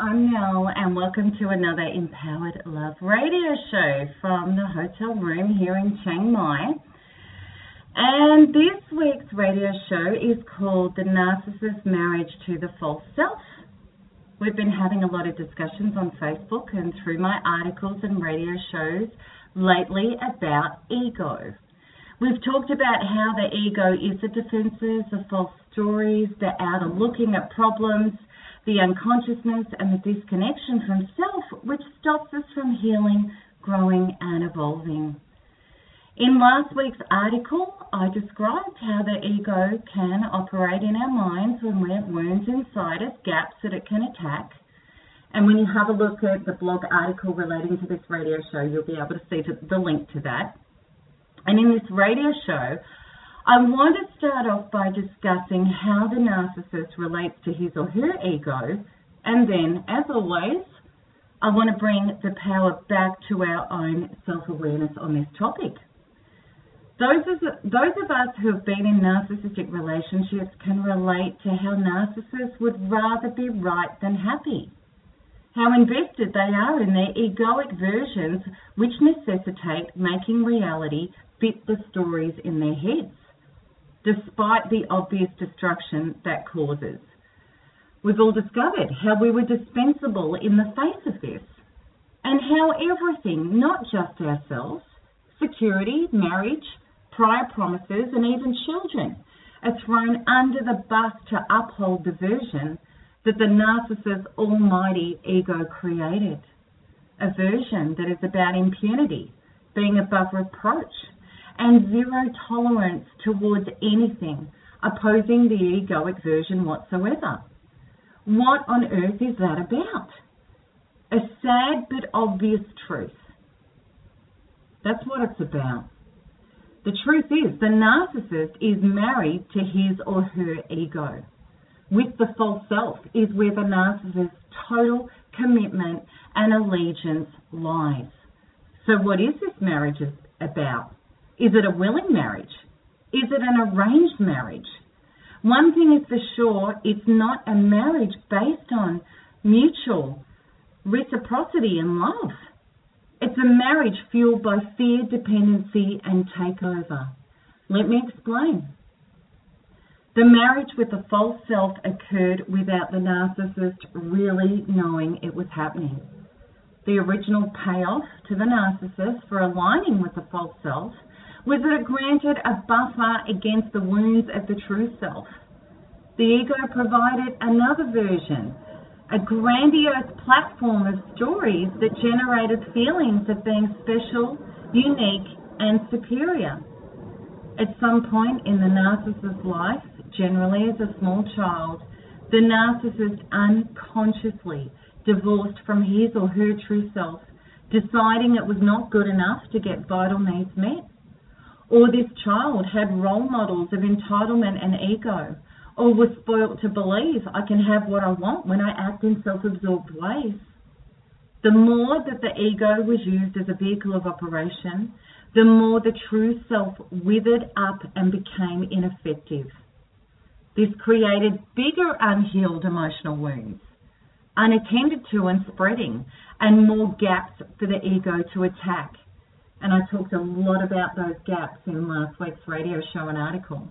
I'm Mel, and welcome to another Empowered Love radio show from the hotel room here in Chiang Mai. And this week's radio show is called The Narcissist Marriage to the False Self. We've been having a lot of discussions on Facebook and through my articles and radio shows lately about ego. We've talked about how the ego is the defenses, the false stories, the outer looking at problems, the unconsciousness and the disconnection from self, which stops us from healing, growing, and evolving. In last week's article, I described how the ego can operate in our minds when we have wounds inside us, gaps that it can attack. And when you have a look at the blog article relating to this radio show, you'll be able to see the link to that. And in this radio show, I want to start off by discussing how the narcissist relates to his or her ego, and then, as always, I want to bring the power back to our own self awareness on this topic. Those of, those of us who have been in narcissistic relationships can relate to how narcissists would rather be right than happy. How invested they are in their egoic versions, which necessitate making reality fit the stories in their heads, despite the obvious destruction that causes. We've all discovered how we were dispensable in the face of this, and how everything, not just ourselves, security, marriage, prior promises, and even children are thrown under the bus to uphold the version that the narcissist's almighty ego created. A version that is about impunity, being above reproach, and zero tolerance towards anything opposing the egoic version whatsoever. What on earth is that about? A sad but obvious truth. That's what it's about. The truth is, the narcissist is married to his or her ego. With the false self is where the narcissist's total commitment and allegiance lies. So, what is this marriage about? Is it a willing marriage? Is it an arranged marriage? One thing is for sure, it's not a marriage based on mutual reciprocity and love. It's a marriage fueled by fear, dependency, and takeover. Let me explain. The marriage with the false self occurred without the narcissist really knowing it was happening. The original payoff to the narcissist for aligning with the false self was it granted a buffer against the wounds of the true self. The ego provided another version a grandiose platform of stories that generated feelings of being special, unique, and superior. At some point in the narcissist's life, generally as a small child, the narcissist unconsciously divorced from his or her true self, deciding it was not good enough to get vital needs met. Or this child had role models of entitlement and ego, or was spoilt to believe I can have what I want when I act in self absorbed ways. The more that the ego was used as a vehicle of operation, the more the true self withered up and became ineffective. This created bigger unhealed emotional wounds, unattended to and spreading, and more gaps for the ego to attack. And I talked a lot about those gaps in last week's radio show and article.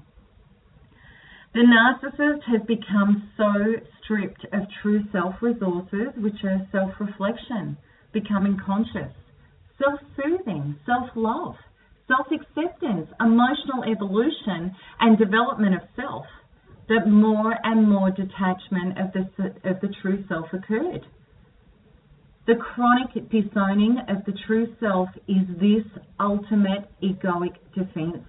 The narcissist has become so stripped of true self resources, which are self reflection, becoming conscious, self soothing, self love, self acceptance, emotional evolution, and development of self, that more and more detachment of the, of the true self occurred. The chronic disowning of the true self is this ultimate egoic defense.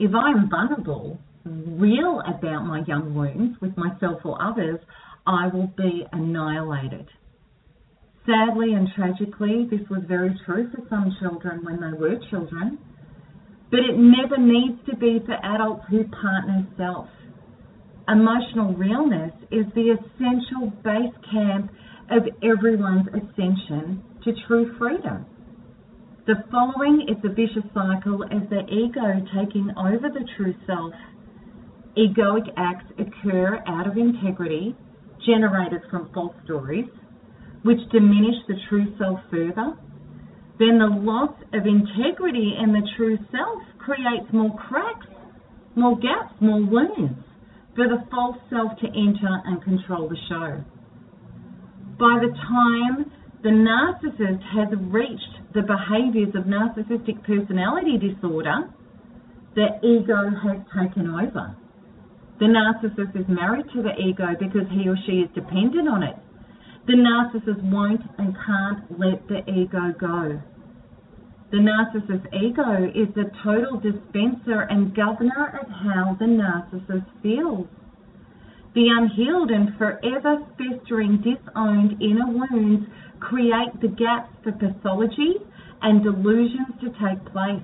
If I am vulnerable, real about my young wounds with myself or others, I will be annihilated. Sadly and tragically, this was very true for some children when they were children, but it never needs to be for adults who partner self. Emotional realness is the essential base camp of everyone's ascension to true freedom. The following is the vicious cycle as the ego taking over the true self. Egoic acts occur out of integrity generated from false stories, which diminish the true self further. Then the loss of integrity in the true self creates more cracks, more gaps, more wounds for the false self to enter and control the show. By the time the narcissist has reached the behaviors of narcissistic personality disorder, the ego has taken over. The narcissist is married to the ego because he or she is dependent on it. The narcissist won't and can't let the ego go. The narcissist's ego is the total dispenser and governor of how the narcissist feels. The unhealed and forever festering disowned inner wounds create the gaps for pathology and delusions to take place.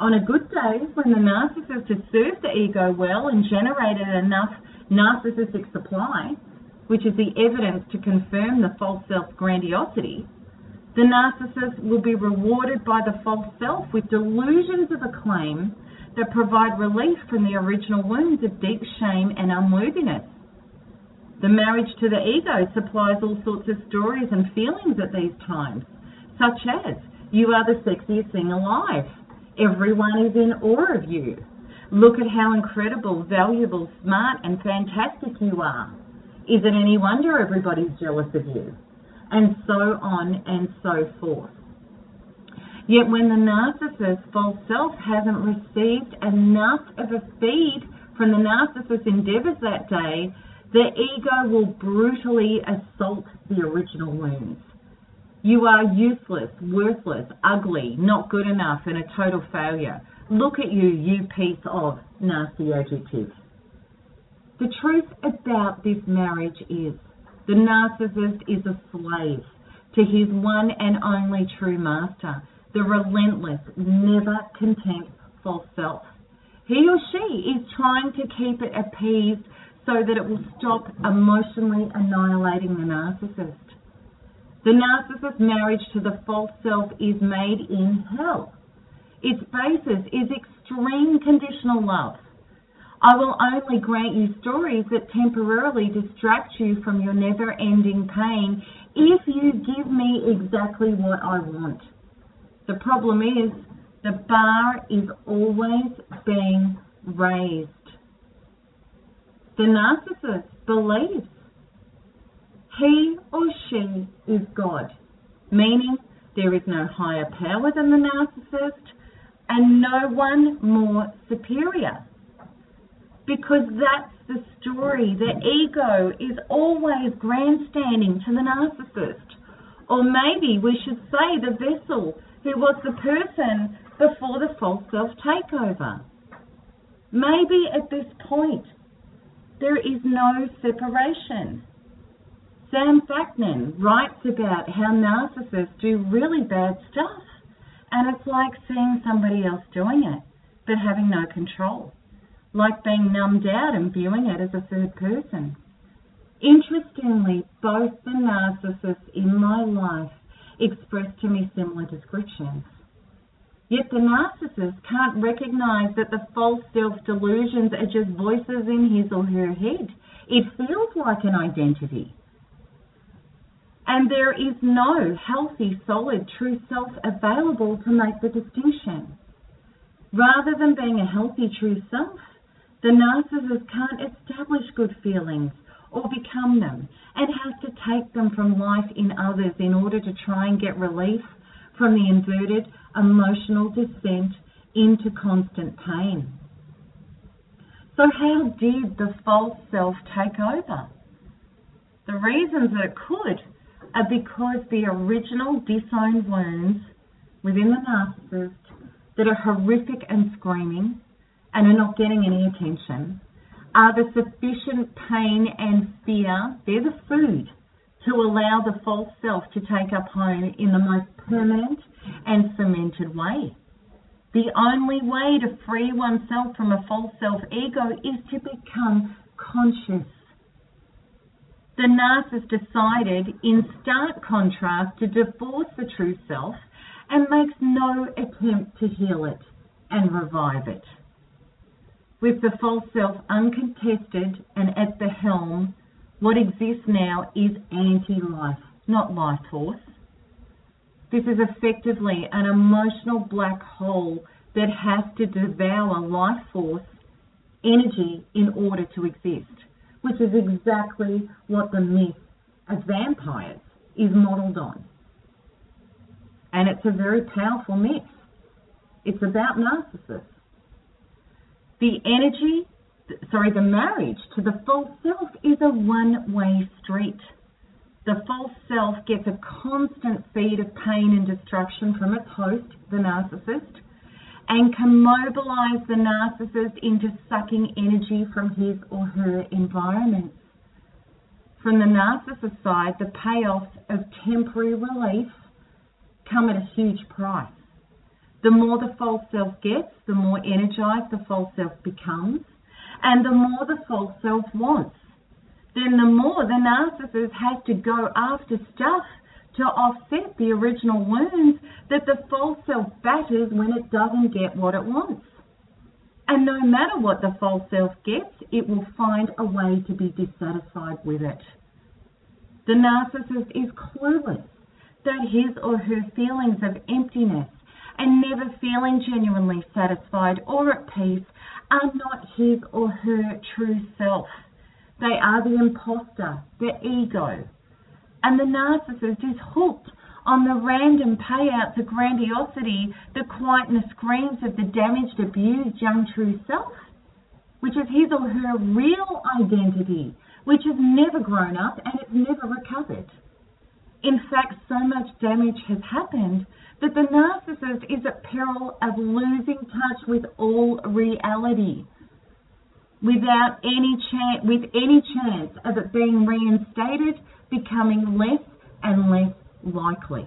On a good day, when the narcissist has served the ego well and generated enough narcissistic supply, which is the evidence to confirm the false self's grandiosity, the narcissist will be rewarded by the false self with delusions of acclaim that provide relief from the original wounds of deep shame and unworthiness. The marriage to the ego supplies all sorts of stories and feelings at these times, such as, you are the sexiest thing alive. Everyone is in awe of you. Look at how incredible, valuable, smart, and fantastic you are. Is it any wonder everybody's jealous of you? And so on and so forth. Yet when the narcissist's false self hasn't received enough of a feed from the narcissist's endeavors that day, the ego will brutally assault the original wounds. You are useless, worthless, ugly, not good enough, and a total failure. Look at you, you piece of nasty adjective. The truth about this marriage is the narcissist is a slave to his one and only true master, the relentless, never content false self. He or she is trying to keep it appeased so that it will stop emotionally annihilating the narcissist. The narcissist's marriage to the false self is made in hell. Its basis is extreme conditional love. I will only grant you stories that temporarily distract you from your never ending pain if you give me exactly what I want. The problem is, the bar is always being raised. The narcissist believes he or she is God, meaning there is no higher power than the narcissist and no one more superior. Because that's the story. The ego is always grandstanding to the narcissist. Or maybe we should say the vessel who was the person before the false self takeover. Maybe at this point there is no separation. Sam Vaknin writes about how narcissists do really bad stuff, and it's like seeing somebody else doing it, but having no control, like being numbed out and viewing it as a third person. Interestingly, both the narcissists in my life expressed to me similar descriptions. Yet the narcissist can't recognize that the false self delusions are just voices in his or her head. It feels like an identity. And there is no healthy, solid, true self available to make the distinction. Rather than being a healthy, true self, the narcissist can't establish good feelings or become them and has to take them from life in others in order to try and get relief from the inverted emotional descent into constant pain. So, how did the false self take over? The reasons that it could are because the original disowned wounds within the narcissist that are horrific and screaming and are not getting any attention are the sufficient pain and fear, they're the food to allow the false self to take up home in the most permanent and cemented way. The only way to free oneself from a false self ego is to become conscious. The narcissist decided, in stark contrast, to divorce the true self and makes no attempt to heal it and revive it. With the false self uncontested and at the helm, what exists now is anti life, not life force. This is effectively an emotional black hole that has to devour life force energy in order to exist, which is exactly what the myth of vampires is modelled on. And it's a very powerful myth. It's about narcissists. The energy, sorry, the marriage to the false self is a one way street. The false self gets a constant feed of pain and destruction from its host, the narcissist, and can mobilize the narcissist into sucking energy from his or her environment. From the narcissist side, the payoffs of temporary relief come at a huge price. The more the false self gets, the more energized the false self becomes, and the more the false self wants. Then the more the narcissist has to go after stuff to offset the original wounds that the false self batters when it doesn't get what it wants. And no matter what the false self gets, it will find a way to be dissatisfied with it. The narcissist is clueless that his or her feelings of emptiness and never feeling genuinely satisfied or at peace are not his or her true self. They are the imposter, the ego. And the narcissist is hooked on the random payouts of grandiosity, the quietness screams of the damaged, abused young true self, which is his or her real identity, which has never grown up and it's never recovered. In fact, so much damage has happened that the narcissist is at peril of losing touch with all reality without any chance with any chance of it being reinstated becoming less and less likely.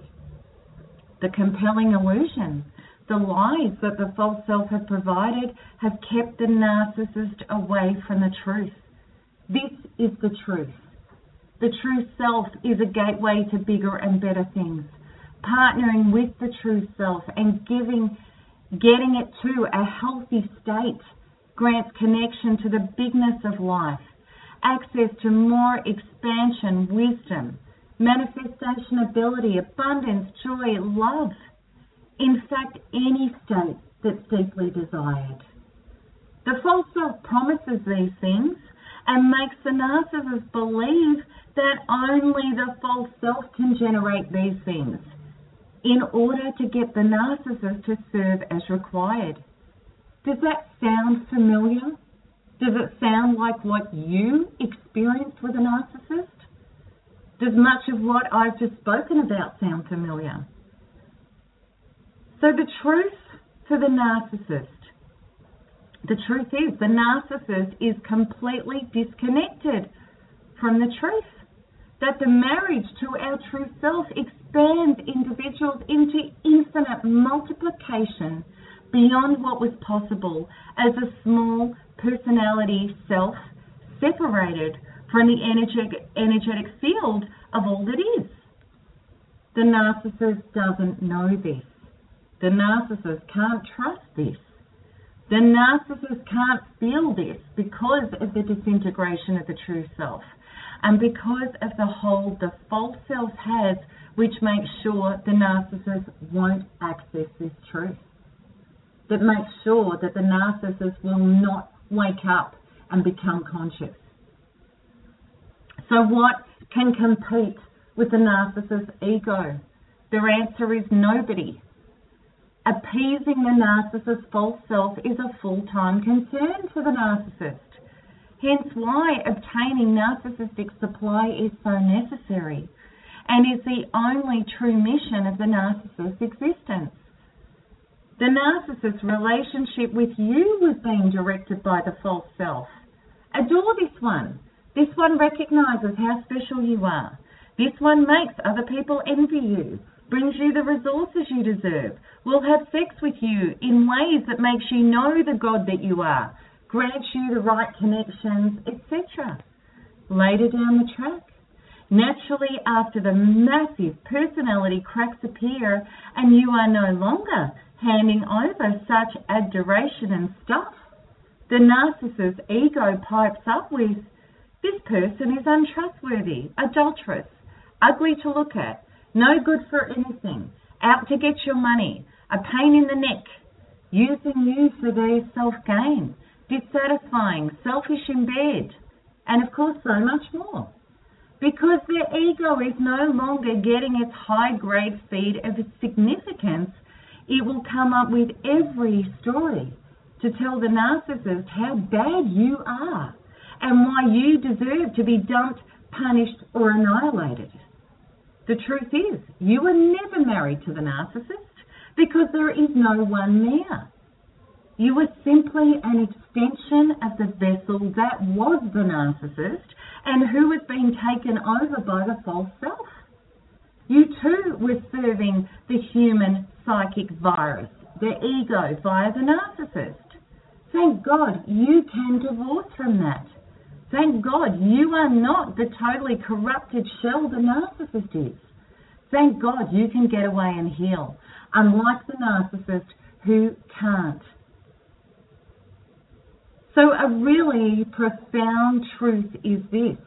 The compelling illusion, the lies that the false self has provided have kept the narcissist away from the truth. This is the truth. The true self is a gateway to bigger and better things. Partnering with the true self and giving, getting it to a healthy state grants connection to the bigness of life, access to more expansion, wisdom, manifestation ability, abundance, joy, love. In fact, any state that's deeply desired. The false self promises these things and makes the narcissist believe that only the false self can generate these things in order to get the narcissist to serve as required. Does that sound familiar? Does it sound like what you experienced with a narcissist? Does much of what I've just spoken about sound familiar? So, the truth for the narcissist the truth is, the narcissist is completely disconnected from the truth. That the marriage to our true self expands individuals into infinite multiplication beyond what was possible as a small personality self separated from the energetic, energetic field of all that is. The narcissist doesn't know this. The narcissist can't trust this. The narcissist can't feel this because of the disintegration of the true self and because of the hold the false self has, which makes sure the narcissist won't access this truth. That makes sure that the narcissist will not wake up and become conscious. So, what can compete with the narcissist's ego? Their answer is nobody. Appeasing the narcissist's false self is a full time concern for the narcissist. Hence, why obtaining narcissistic supply is so necessary and is the only true mission of the narcissist's existence. The narcissist's relationship with you was being directed by the false self. Adore this one. This one recognizes how special you are. This one makes other people envy you, brings you the resources you deserve, will have sex with you in ways that makes you know the God that you are, grants you the right connections, etc. Later down the track, naturally after the massive personality cracks appear and you are no longer handing over such adoration and stuff, the narcissist's ego pipes up with, this person is untrustworthy, adulterous, ugly to look at, no good for anything, out to get your money, a pain in the neck, using you for their self-gain, dissatisfying, selfish in bed, and of course so much more. Because their ego is no longer getting its high grade feed of significance, it will come up with every story to tell the narcissist how bad you are and why you deserve to be dumped, punished, or annihilated. The truth is, you were never married to the narcissist because there is no one there. You were simply an extension of the vessel that was the narcissist and who was being taken over by the false self. You too were serving the human psychic virus, the ego via the narcissist. Thank God you can divorce from that. Thank God you are not the totally corrupted shell the narcissist is. Thank God you can get away and heal, unlike the narcissist who can't. So, a really profound truth is this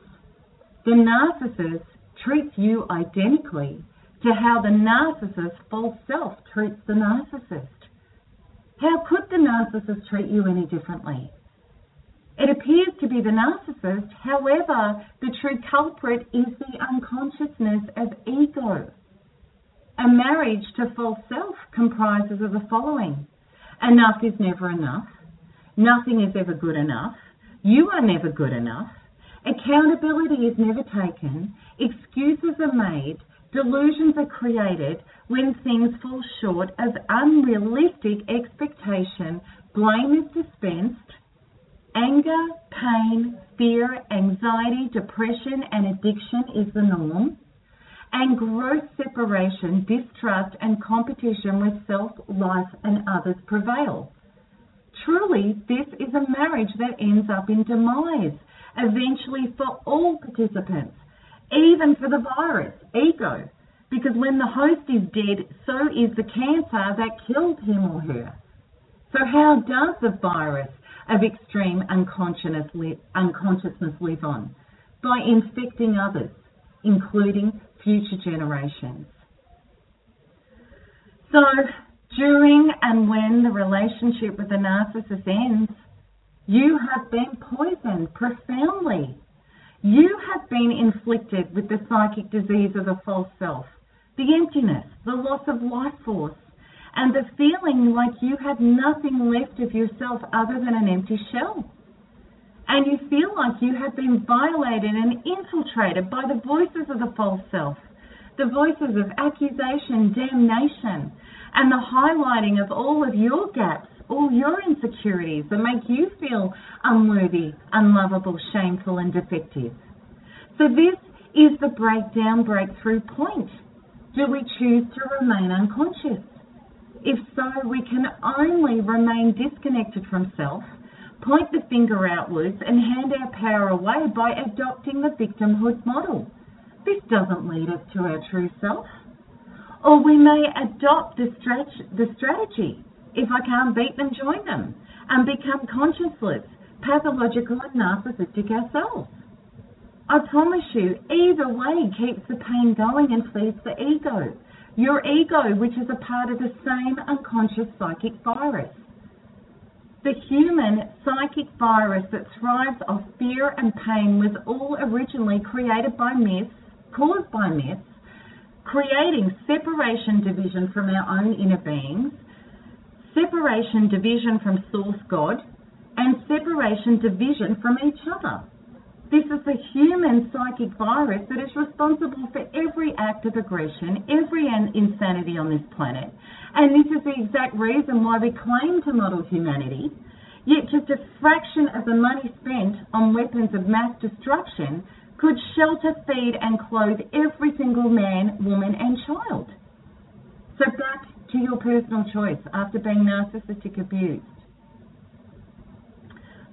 the narcissist treats you identically to how the narcissist's false self treats the narcissist. How could the narcissist treat you any differently? It appears to be the narcissist, however, the true culprit is the unconsciousness of ego. A marriage to false self comprises of the following. Enough is never enough, nothing is ever good enough, you are never good enough, accountability is never taken, excuses are made, delusions are created when things fall short of unrealistic expectation, blame is dispensed, Anger, pain, fear, anxiety, depression, and addiction is the norm. And gross separation, distrust, and competition with self, life, and others prevail. Truly, this is a marriage that ends up in demise, eventually for all participants, even for the virus, ego. Because when the host is dead, so is the cancer that killed him or her. So, how does the virus of extreme unconsciousness, live on by infecting others, including future generations. So, during and when the relationship with the narcissist ends, you have been poisoned profoundly. You have been inflicted with the psychic disease of the false self, the emptiness, the loss of life force, and the feeling like you have nothing left of yourself other than an empty shell. And you feel like you have been violated and infiltrated by the voices of the false self, the voices of accusation, damnation, and the highlighting of all of your gaps, all your insecurities that make you feel unworthy, unlovable, shameful, and defective. So, this is the breakdown, breakthrough point. Do we choose to remain unconscious? If so, we can only remain disconnected from self, point the finger outwards, and hand our power away by adopting the victimhood model. This doesn't lead us to our true self. Or we may adopt the, the strategy if I can't beat them, join them, and become conscienceless, pathological, and narcissistic ourselves. I promise you, either way keeps the pain going and feeds the ego your ego, which is a part of the same unconscious psychic virus. The human psychic virus that thrives off fear and pain was all originally created by myths, caused by myths, creating separation division from our own inner beings, separation division from source God, and separation division from each other. This is the human psychic virus that is responsible for every act of aggression, every insanity on this planet. And this is the exact reason why we claim to model humanity. Yet just a fraction of the money spent on weapons of mass destruction could shelter, feed, and clothe every single man, woman, and child. So back to your personal choice after being narcissistic abused.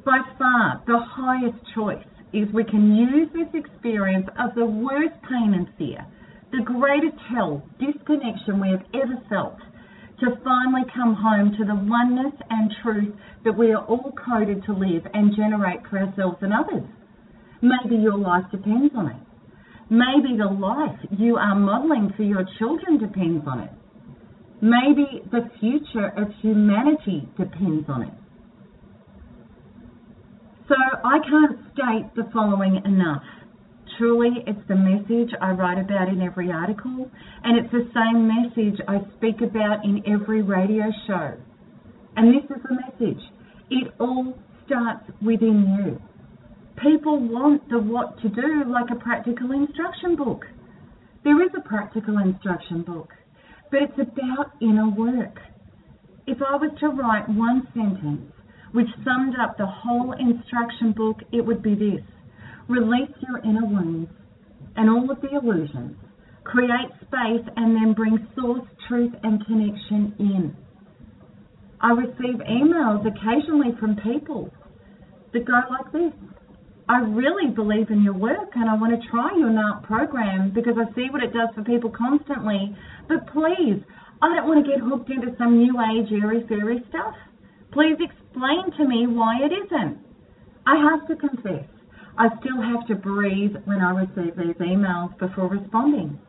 By far, the highest choice is we can use this experience of the worst pain and fear, the greatest hell, disconnection we have ever felt, to finally come home to the oneness and truth that we are all coded to live and generate for ourselves and others. Maybe your life depends on it. Maybe the life you are modeling for your children depends on it. Maybe the future of humanity depends on it. So I can't state the following enough. Truly, it's the message I write about in every article, and it's the same message I speak about in every radio show. And this is the message it all starts within you. People want the what to do like a practical instruction book. There is a practical instruction book, but it's about inner work. If I was to write one sentence which summed up the whole instruction book, it would be this release your inner wounds and all of the illusions, create space, and then bring source, truth, and connection in. I receive emails occasionally from people that go like this. I really believe in your work and I want to try your NARP program because I see what it does for people constantly. But please, I don't want to get hooked into some new age airy fairy stuff. Please explain to me why it isn't. I have to confess, I still have to breathe when I receive these emails before responding.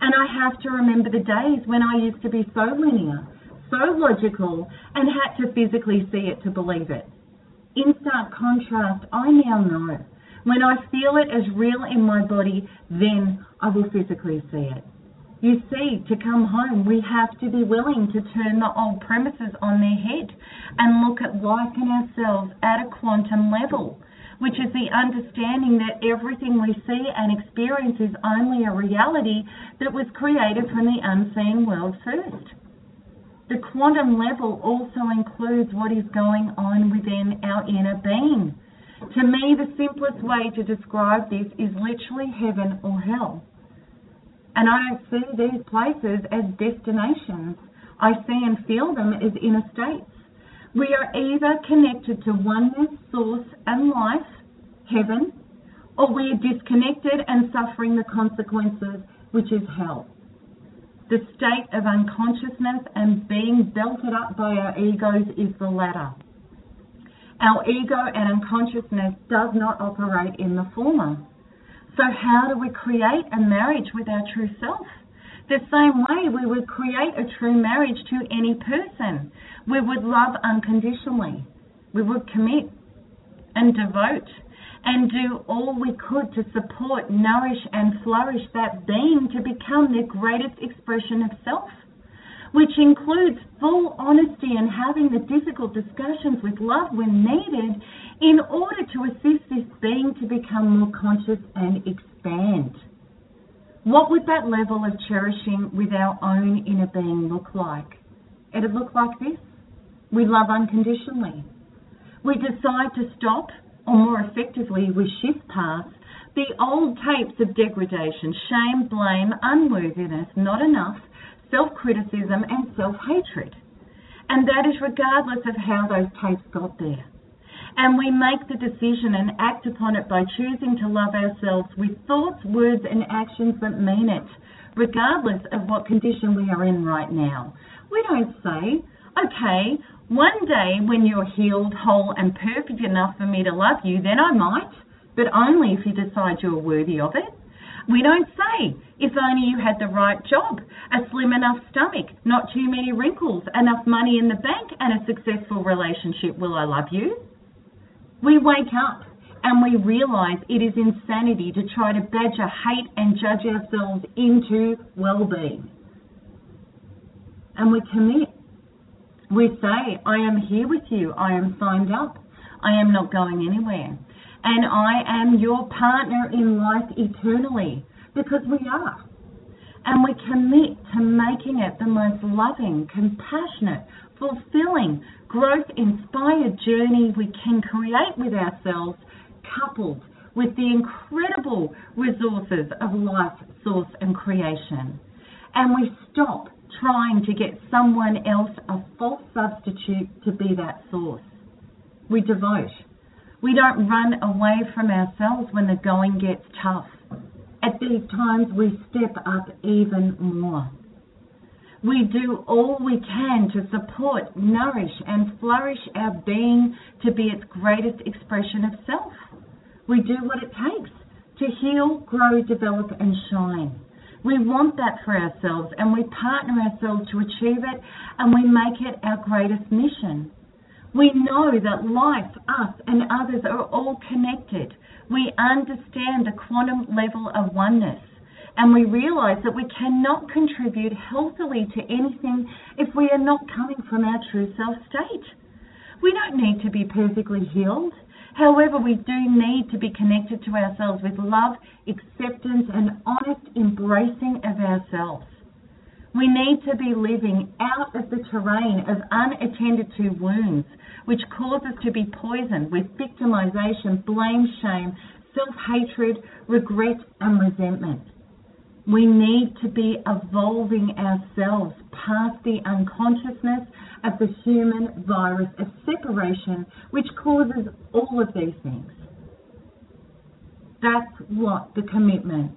And I have to remember the days when I used to be so linear, so logical, and had to physically see it to believe it. In stark contrast, I now know. When I feel it as real in my body, then I will physically see it. You see, to come home, we have to be willing to turn the old premises on their head and look at life and ourselves at a quantum level, which is the understanding that everything we see and experience is only a reality that was created from the unseen world first. The quantum level also includes what is going on within our inner being. To me, the simplest way to describe this is literally heaven or hell. And I don't see these places as destinations. I see and feel them as inner states. We are either connected to oneness, source, and life, heaven, or we are disconnected and suffering the consequences, which is hell. The state of unconsciousness and being belted up by our egos is the latter. Our ego and unconsciousness does not operate in the former. So, how do we create a marriage with our true self? The same way we would create a true marriage to any person. We would love unconditionally. We would commit and devote and do all we could to support, nourish, and flourish that being to become their greatest expression of self which includes full honesty and having the difficult discussions with love when needed in order to assist this being to become more conscious and expand. What would that level of cherishing with our own inner being look like? It'd look like this. We love unconditionally. We decide to stop, or more effectively, we shift past the old tapes of degradation, shame, blame, unworthiness, not enough, self criticism, and self hatred. And that is regardless of how those tapes got there. And we make the decision and act upon it by choosing to love ourselves with thoughts, words, and actions that mean it, regardless of what condition we are in right now. We don't say, okay, one day when you're healed, whole, and perfect enough for me to love you, then I might, but only if you decide you're worthy of it. We don't say, if only you had the right job, a slim enough stomach, not too many wrinkles, enough money in the bank, and a successful relationship, will I love you? We wake up and we realize it is insanity to try to badger, hate, and judge ourselves into well being. And we commit. We say, I am here with you, I am signed up, I am not going anywhere. and I am your partner in life eternally because we are. And we commit to making it the most loving, compassionate, fulfilling, growth inspired journey we can create with ourselves, coupled with the incredible resources of life, source, and creation. And we stop trying to get someone else, a false substitute, to be that source. We devote. We don't run away from ourselves when the going gets tough. At these times, we step up even more. We do all we can to support, nourish, and flourish our being to be its greatest expression of self. We do what it takes to heal, grow, develop, and shine. We want that for ourselves, and we partner ourselves to achieve it, and we make it our greatest mission. We know that life, us, and others are all connected. We understand the quantum level of oneness. And we realize that we cannot contribute healthily to anything if we are not coming from our true self state. We don't need to be perfectly healed. However, we do need to be connected to ourselves with love, acceptance, and honest embracing of ourselves. We need to be living out of the terrain of unattended to wounds, which cause us to be poisoned with victimization, blame, shame, self hatred, regret, and resentment. We need to be evolving ourselves past the unconsciousness of the human virus of separation, which causes all of these things. That's what the commitment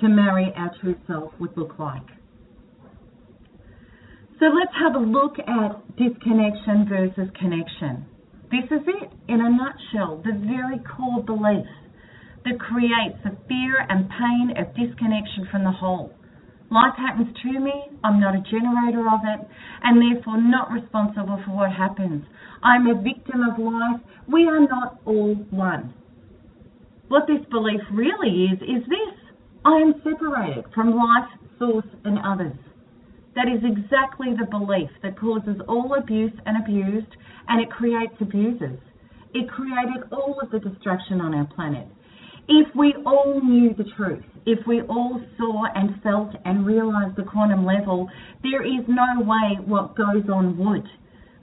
to marry our true self would look like. So let's have a look at disconnection versus connection. This is it in a nutshell, the very core belief that creates the fear and pain of disconnection from the whole. Life happens to me, I'm not a generator of it, and therefore not responsible for what happens. I'm a victim of life. We are not all one. What this belief really is, is this I am separated from life, source, and others. That is exactly the belief that causes all abuse and abused, and it creates abusers. It created all of the destruction on our planet. If we all knew the truth, if we all saw and felt and realized the quantum level, there is no way what goes on would.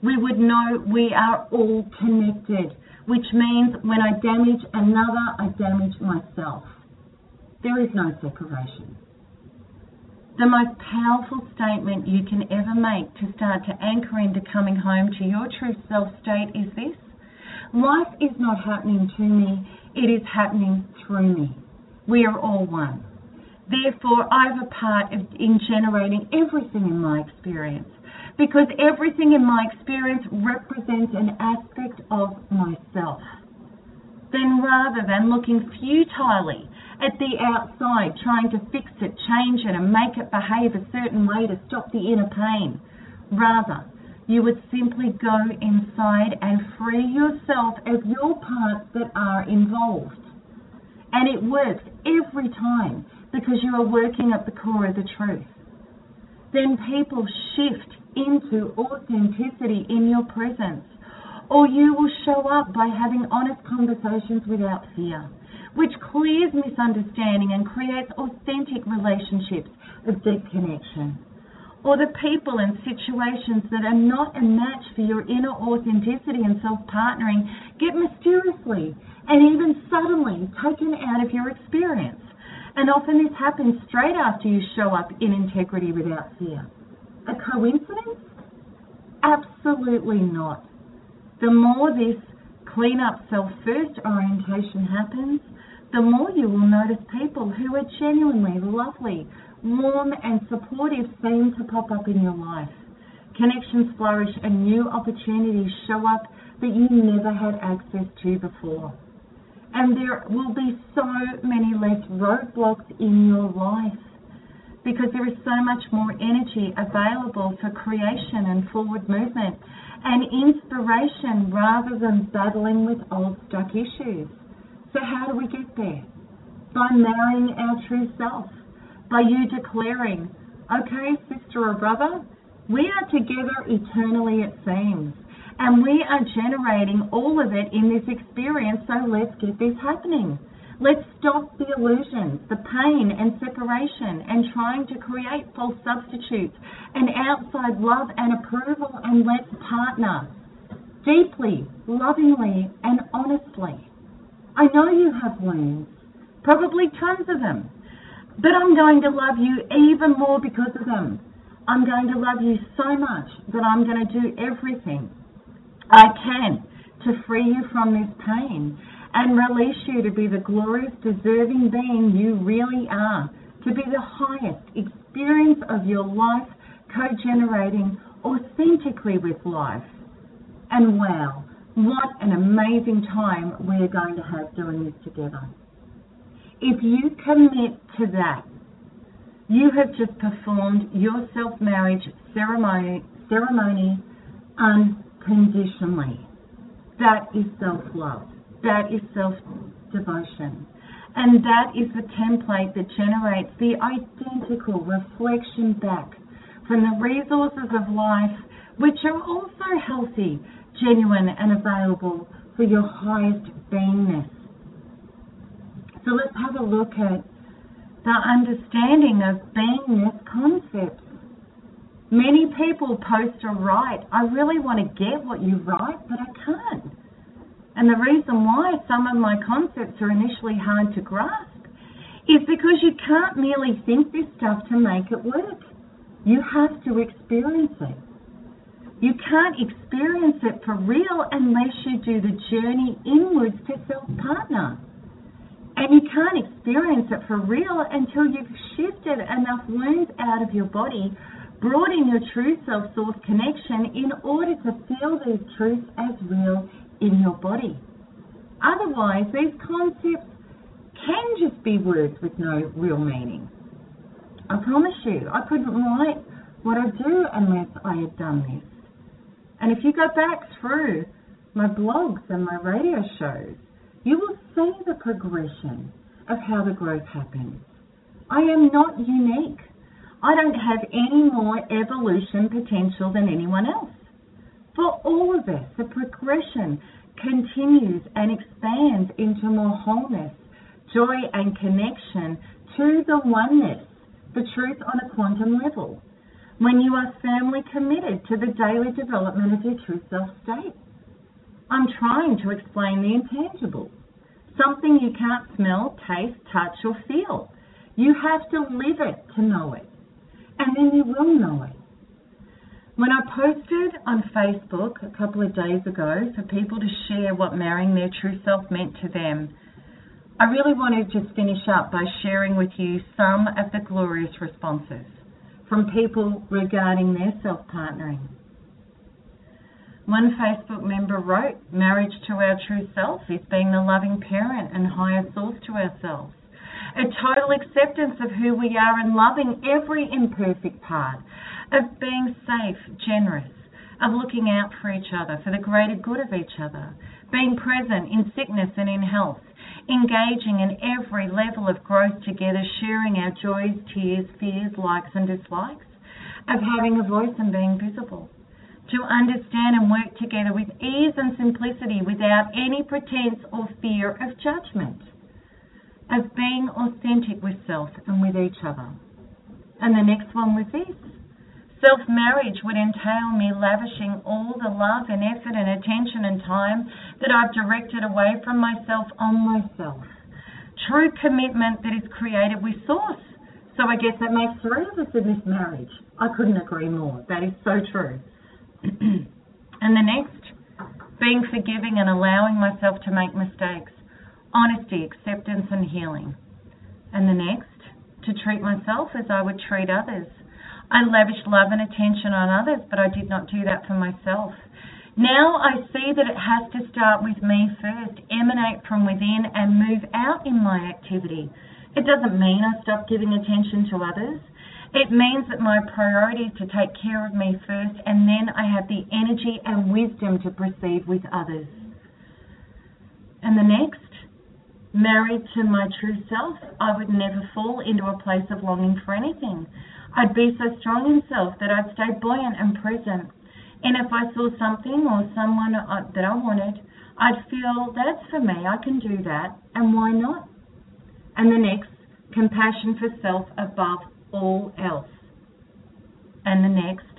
We would know we are all connected, which means when I damage another, I damage myself. There is no separation. The most powerful statement you can ever make to start to anchor into coming home to your true self state is this Life is not happening to me, it is happening through me. We are all one. Therefore, I have a part of, in generating everything in my experience because everything in my experience represents an aspect of myself. Then, rather than looking futilely at the outside, trying to fix it, change it, and make it behave a certain way to stop the inner pain. Rather, you would simply go inside and free yourself of your parts that are involved. And it works every time because you are working at the core of the truth. Then people shift into authenticity in your presence, or you will show up by having honest conversations without fear which clears misunderstanding and creates authentic relationships of deep connection. Or the people and situations that are not a match for your inner authenticity and self partnering get mysteriously and even suddenly taken out of your experience. And often this happens straight after you show up in integrity without fear. A coincidence? Absolutely not. The more this clean up self first orientation happens, the more you will notice people who are genuinely lovely, warm, and supportive seem to pop up in your life. Connections flourish and new opportunities show up that you never had access to before. And there will be so many less roadblocks in your life because there is so much more energy available for creation and forward movement and inspiration rather than battling with old stuck issues. So, how do we get there? By marrying our true self, by you declaring, okay, sister or brother, we are together eternally, it seems. And we are generating all of it in this experience, so let's get this happening. Let's stop the illusions, the pain and separation, and trying to create false substitutes and outside love and approval, and let's partner deeply, lovingly, and honestly. I know you have wounds, probably tons of them, but I'm going to love you even more because of them. I'm going to love you so much that I'm going to do everything I can to free you from this pain and release you to be the glorious, deserving being you really are, to be the highest experience of your life, co generating authentically with life. And wow, what an amazing time we're going to have doing this together. If you commit to that, you have just performed your self marriage ceremony, ceremony unconditionally. That is self love. That is self devotion. And that is the template that generates the identical reflection back from the resources of life, which are also healthy, genuine, and available for your highest beingness. So let's have a look at the understanding of beingness concepts. Many people post or write, I really want to get what you write, but I can't. And the reason why some of my concepts are initially hard to grasp is because you can't merely think this stuff to make it work. You have to experience it. You can't experience it for real unless you do the journey inwards to self partner. And you can't experience it for real until you've shifted enough wounds out of your body, brought in your true self source connection in order to feel these truths as real in your body. Otherwise, these concepts can just be words with no real meaning. I promise you, I couldn't write what I do unless I had done this. And if you go back through my blogs and my radio shows, you will see the progression of how the growth happens. I am not unique. I don't have any more evolution potential than anyone else. For all of us, the progression continues and expands into more wholeness, joy, and connection to the oneness, the truth on a quantum level, when you are firmly committed to the daily development of your true self state. I'm trying to explain the intangible, something you can't smell, taste, touch, or feel. You have to live it to know it, and then you will know it. When I posted on Facebook a couple of days ago for people to share what marrying their true self meant to them, I really wanted to just finish up by sharing with you some of the glorious responses from people regarding their self partnering. One Facebook member wrote, Marriage to our true self is being the loving parent and higher source to ourselves. A total acceptance of who we are and loving every imperfect part of being safe, generous, of looking out for each other, for the greater good of each other, being present in sickness and in health, engaging in every level of growth together, sharing our joys, tears, fears, likes, and dislikes, of having a voice and being visible. To understand and work together with ease and simplicity without any pretense or fear of judgment. Of being authentic with self and with each other. And the next one was this Self marriage would entail me lavishing all the love and effort and attention and time that I've directed away from myself on myself. True commitment that is created with Source. So I guess that makes three of us in this marriage. I couldn't agree more. That is so true. and the next, being forgiving and allowing myself to make mistakes. Honesty, acceptance, and healing. And the next, to treat myself as I would treat others I lavished love and attention on others, but I did not do that for myself. Now I see that it has to start with me first, emanate from within, and move out in my activity. It doesn't mean I stop giving attention to others. It means that my priority is to take care of me first, and then I have the energy and wisdom to proceed with others. And the next, married to my true self, I would never fall into a place of longing for anything. I'd be so strong in self that I'd stay buoyant and present And if I saw something or someone uh, that I wanted, I'd feel that's for me, I can do that, and why not? And the next, compassion for self above all else. And the next,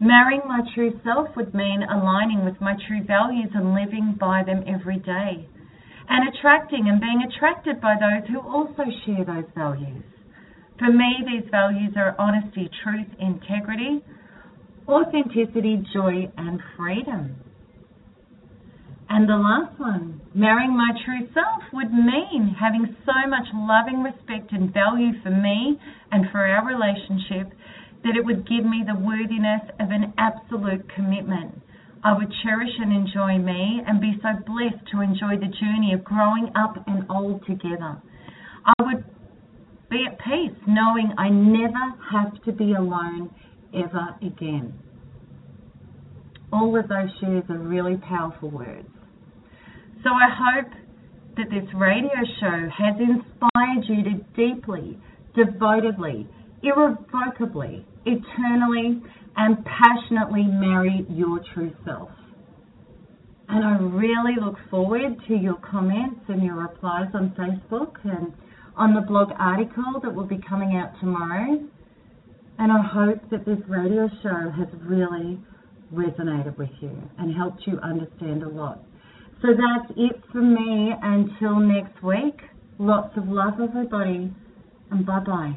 marrying my true self would mean aligning with my true values and living by them every day. And attracting and being attracted by those who also share those values. For me, these values are honesty, truth, integrity, authenticity, joy, and freedom. And the last one, marrying my true self would mean having so much loving respect and value for me and for our relationship that it would give me the worthiness of an absolute commitment. I would cherish and enjoy me and be so blessed to enjoy the journey of growing up and old together. I would be at peace knowing I never have to be alone ever again. All of those shares are really powerful words. So I hope that this radio show has inspired you to deeply, devotedly, irrevocably, eternally, and passionately marry your true self. And I really look forward to your comments and your replies on Facebook and on the blog article that will be coming out tomorrow. And I hope that this radio show has really resonated with you and helped you understand a lot. So that's it from me until next week. Lots of love, everybody, and bye bye.